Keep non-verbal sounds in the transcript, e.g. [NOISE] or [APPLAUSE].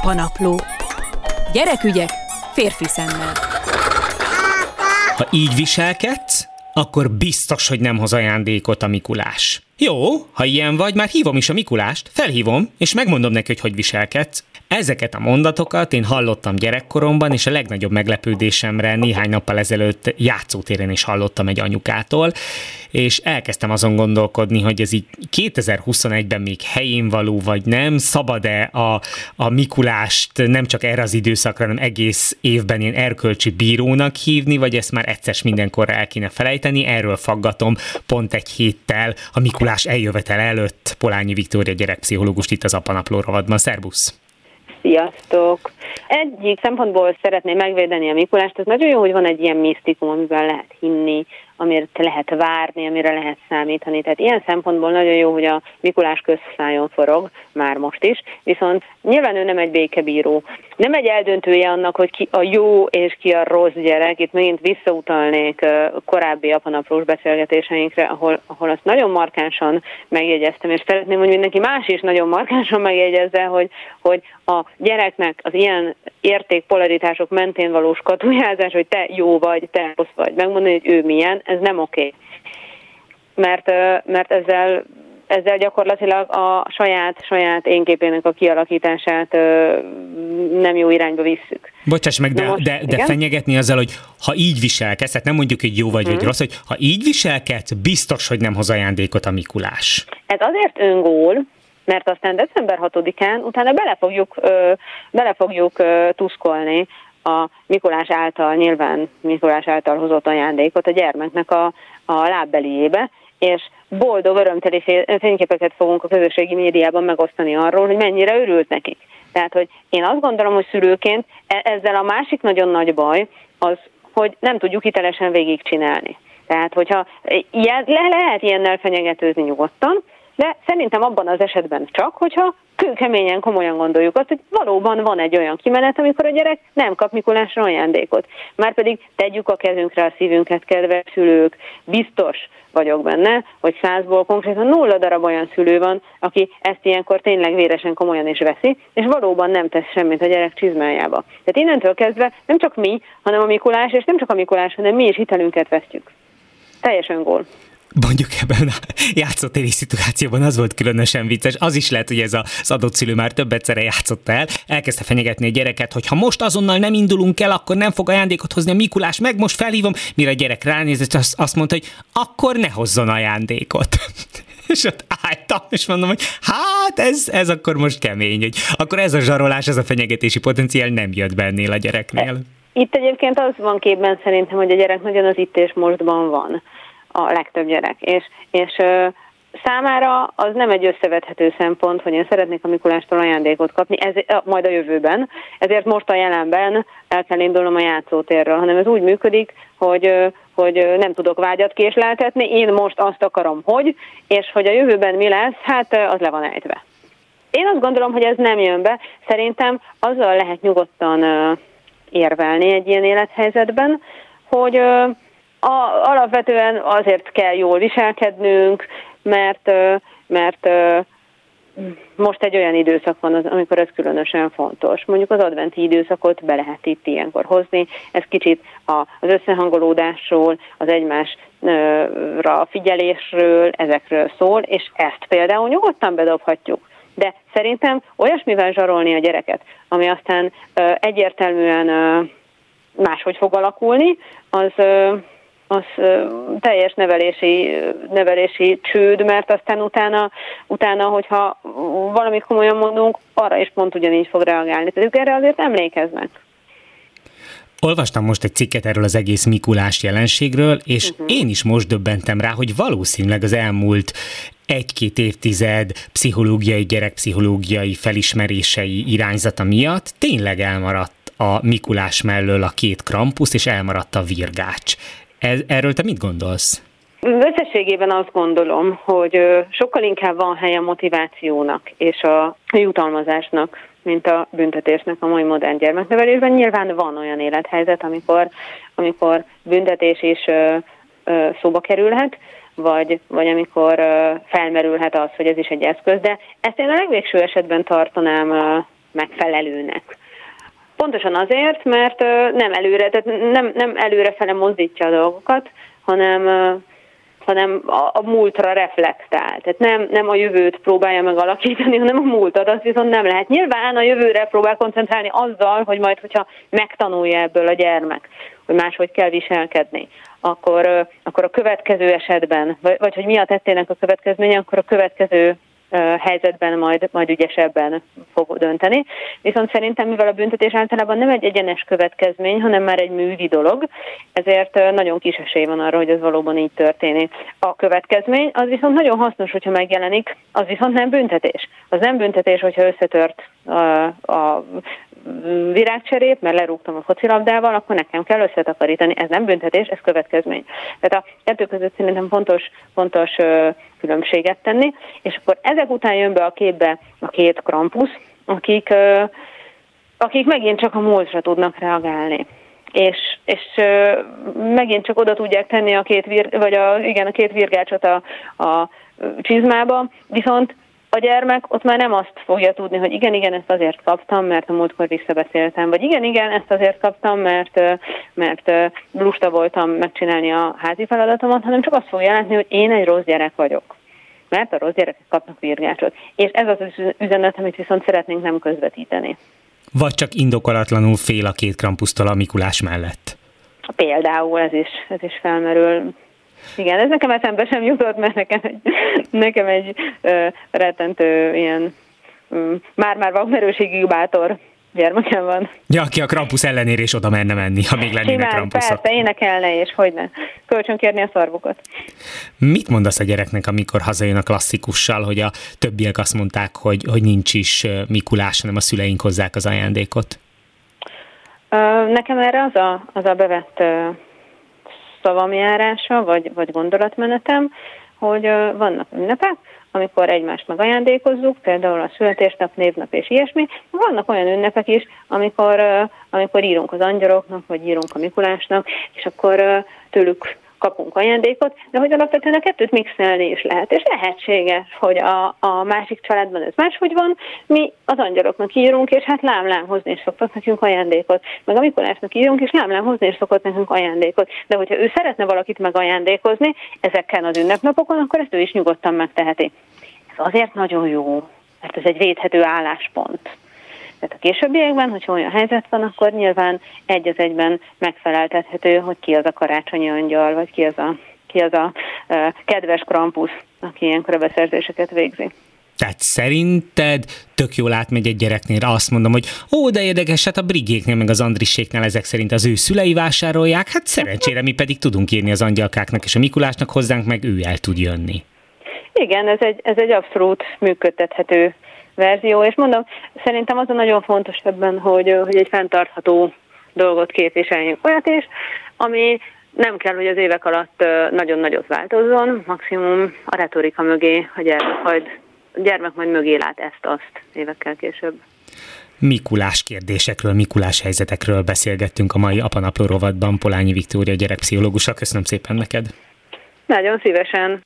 Apanapló. Gyerekügyek férfi szemmel. Ha így viselkedsz, akkor biztos, hogy nem hoz ajándékot a Mikulás. Jó, ha ilyen vagy, már hívom is a Mikulást, felhívom, és megmondom neki, hogy hogy viselkedsz. Ezeket a mondatokat én hallottam gyerekkoromban, és a legnagyobb meglepődésemre néhány nappal ezelőtt játszótéren is hallottam egy anyukától, és elkezdtem azon gondolkodni, hogy ez így 2021-ben még helyén való, vagy nem, szabad-e a, a Mikulást nem csak erre az időszakra, hanem egész évben ilyen erkölcsi bírónak hívni, vagy ezt már egyszer mindenkorra el kéne felejteni, erről faggatom pont egy héttel a Mikulás eljövetel előtt Polányi Viktória gyerekpszichológust itt az Apanapló rovadban. Szerbusz! Sziasztok! Egyik szempontból szeretném megvédeni a Mikulást, ez nagyon jó, hogy van egy ilyen misztikum, amiben lehet hinni, amire lehet várni, amire lehet számítani. Tehát ilyen szempontból nagyon jó, hogy a Mikulás közszájon forog, már most is, viszont nyilván ő nem egy békebíró. Nem egy eldöntője annak, hogy ki a jó és ki a rossz gyerek. Itt megint visszautalnék korábbi apanaprós beszélgetéseinkre, ahol, ahol azt nagyon markánsan megjegyeztem, és szeretném, hogy mindenki más is nagyon markánsan megjegyezze, hogy, hogy a gyereknek az ilyen értékpolaritások mentén való skatujázás, hogy te jó vagy, te rossz vagy, megmondani, hogy ő milyen, ez nem oké. Mert, mert ezzel ezzel gyakorlatilag a saját, saját énképének a kialakítását nem jó irányba visszük. Bocsáss meg, de, most, de, de fenyegetni azzal, hogy ha így viselkedsz, tehát nem mondjuk, hogy jó vagy, hmm. vagy rossz, hogy ha így viselkedsz, biztos, hogy nem hoz ajándékot a Mikulás. Ez azért öngól, mert aztán december 6-án utána bele fogjuk, ö, bele fogjuk ö, tuszkolni a Mikulás által, nyilván Mikulás által hozott ajándékot a gyermeknek a, a lábbeliébe, és boldog, örömteli fényképeket fogunk a közösségi médiában megosztani arról, hogy mennyire örült nekik. Tehát, hogy én azt gondolom, hogy szülőként e- ezzel a másik nagyon nagy baj az, hogy nem tudjuk hitelesen végigcsinálni. Tehát, hogyha ilyen, le, lehet ilyennel fenyegetőzni nyugodtan, de szerintem abban az esetben csak, hogyha kőkeményen komolyan gondoljuk azt, hogy valóban van egy olyan kimenet, amikor a gyerek nem kap Mikulásra ajándékot. Márpedig tegyük a kezünkre a szívünket, kedves szülők, biztos vagyok benne, hogy százból konkrétan nulla darab olyan szülő van, aki ezt ilyenkor tényleg véresen komolyan is veszi, és valóban nem tesz semmit a gyerek csizmájába. Tehát innentől kezdve nem csak mi, hanem a Mikulás, és nem csak a Mikulás, hanem mi is hitelünket vesztjük. Teljesen gól mondjuk ebben a játszótéri szituációban az volt különösen vicces, az is lehet, hogy ez az adott szülő már több egyszerre játszott el, elkezdte fenyegetni a gyereket, hogy ha most azonnal nem indulunk el, akkor nem fog ajándékot hozni a Mikulás, meg most felhívom, mire a gyerek ránézett, azt, azt mondta, hogy akkor ne hozzon ajándékot. [LAUGHS] és ott álltam, és mondom, hogy hát ez, ez akkor most kemény, hogy akkor ez a zsarolás, ez a fenyegetési potenciál nem jött bennél a gyereknél. Itt egyébként az van képben szerintem, hogy a gyerek nagyon az itt és mostban van a legtöbb gyerek. És, és számára az nem egy összevethető szempont, hogy én szeretnék a Mikulástól ajándékot kapni, ez, majd a jövőben, ezért most a jelenben el kell indulnom a játszótérről, hanem ez úgy működik, hogy, hogy nem tudok vágyat késleltetni, én most azt akarom, hogy, és hogy a jövőben mi lesz, hát az le van ejtve. Én azt gondolom, hogy ez nem jön be. Szerintem azzal lehet nyugodtan érvelni egy ilyen élethelyzetben, hogy a, alapvetően azért kell jól viselkednünk, mert, mert most egy olyan időszak van, amikor ez különösen fontos. Mondjuk az adventi időszakot be lehet itt ilyenkor hozni. Ez kicsit az összehangolódásról, az egymásra figyelésről, ezekről szól, és ezt például nyugodtan bedobhatjuk. De szerintem olyasmivel zsarolni a gyereket, ami aztán egyértelműen máshogy fog alakulni, az az teljes nevelési, nevelési csőd, mert aztán utána, utána, hogyha valamit komolyan mondunk, arra is pont ugyanígy fog reagálni. Tehát ők erre azért emlékeznek. Olvastam most egy cikket erről az egész Mikulás jelenségről, és uh-huh. én is most döbbentem rá, hogy valószínűleg az elmúlt egy-két évtized pszichológiai, gyerekpszichológiai felismerései irányzata miatt tényleg elmaradt a Mikulás mellől a két krampusz, és elmaradt a virgács. Ez, erről te mit gondolsz? Összességében azt gondolom, hogy sokkal inkább van hely a motivációnak és a jutalmazásnak, mint a büntetésnek a mai modern gyermeknevelésben. Nyilván van olyan élethelyzet, amikor, amikor büntetés is ö, ö, szóba kerülhet, vagy, vagy amikor ö, felmerülhet az, hogy ez is egy eszköz, de ezt én a legvégső esetben tartanám megfelelőnek. Pontosan azért, mert nem előre, tehát nem, nem előre fele mozdítja a dolgokat, hanem hanem a, a múltra reflektál. Tehát nem, nem a jövőt próbálja meg alakítani, [LAUGHS] hanem a múltat, az viszont nem lehet. Nyilván a jövőre próbál koncentrálni azzal, hogy majd, hogyha megtanulja ebből a gyermek, hogy máshogy kell viselkedni, akkor, akkor a következő esetben, vagy, vagy hogy mi a tettének a következménye, akkor a következő helyzetben majd, majd ügyesebben fog dönteni. Viszont szerintem, mivel a büntetés általában nem egy egyenes következmény, hanem már egy művi dolog, ezért nagyon kis esély van arra, hogy ez valóban így történik. A következmény az viszont nagyon hasznos, hogyha megjelenik, az viszont nem büntetés. Az nem büntetés, hogyha összetört a, a virágcserép, mert lerúgtam a focilabdával, akkor nekem kell összetakarítani. Ez nem büntetés, ez következmény. Tehát a kettő között szerintem fontos, fontos különbséget tenni, és akkor ezek után jön be a képbe a két krampusz, akik, akik megint csak a múltra tudnak reagálni. És, és megint csak oda tudják tenni a két, vir, vagy a, igen, a két virgácsot a, a csizmába, viszont a gyermek ott már nem azt fogja tudni, hogy igen, igen, ezt azért kaptam, mert a múltkor visszabeszéltem, vagy igen, igen, ezt azért kaptam, mert, mert lusta voltam megcsinálni a házi feladatomat, hanem csak azt fogja látni, hogy én egy rossz gyerek vagyok. Mert a rossz gyerekek kapnak virgácsot. És ez az az üzenet, amit viszont szeretnénk nem közvetíteni. Vagy csak indokolatlanul fél a két krampusztól a Mikulás mellett. Például ez is, ez is felmerül. Igen, ez nekem eszembe sem jutott, mert nekem egy, nekem egy uh, rettentő ilyen um, már-már vakmerőségig bátor gyermekem van. Ja, aki a Krampus ellenére is oda menne menni, ha még lennének Simán, Krampuszok. persze, énekelne, és hogy ne. Kölcsön kérni a szarvukat. Mit mondasz a gyereknek, amikor hazajön a klasszikussal, hogy a többiek azt mondták, hogy, hogy nincs is Mikulás, hanem a szüleink hozzák az ajándékot? Nekem erre az a, az a bevett szavamjárása, vagy, vagy gondolatmenetem, hogy vannak ünnepek, amikor egymást megajándékozzuk, például a születésnap, névnap és ilyesmi. Vannak olyan ünnepek is, amikor, amikor írunk az angyaloknak, vagy írunk a Mikulásnak, és akkor tőlük kapunk ajándékot, de hogy alapvetően a kettőt mixelni is lehet. És lehetséges, hogy a, a másik családban ez máshogy van, mi az angyaloknak írunk, és hát lámlám hozni is szoktak nekünk ajándékot. Meg a Mikulásnak írunk, és lámlám hozni is szokott nekünk ajándékot. De hogyha ő szeretne valakit megajándékozni ezekkel az ünnepnapokon, akkor ezt ő is nyugodtan megteheti. Ez azért nagyon jó, mert ez egy védhető álláspont. Tehát a későbbiekben, hogyha olyan helyzet van, akkor nyilván egy az egyben megfeleltethető, hogy ki az a karácsonyi angyal, vagy ki az a, ki az a uh, kedves krampusz, aki ilyenkor a beszerzéseket végzi. Tehát szerinted tök jól átmegy egy gyereknél, azt mondom, hogy ó, de érdekes, hát a brigéknél meg az Andrisséknál ezek szerint az ő szülei vásárolják, hát szerencsére mi pedig tudunk írni az angyalkáknak és a Mikulásnak hozzánk, meg ő el tud jönni. Igen, ez egy, ez egy abszolút működtethető verzió, és mondom, szerintem az a nagyon fontos ebben, hogy, hogy egy fenntartható dolgot képviseljünk olyat is, ami nem kell, hogy az évek alatt nagyon nagyot változzon, maximum a retorika mögé a gyermek majd, a gyermek majd mögé lát ezt-azt évekkel később. Mikulás kérdésekről, Mikulás helyzetekről beszélgettünk a mai Apanapló rovatban Polányi Viktória gyerekpszichológusa. Köszönöm szépen neked! Nagyon szívesen!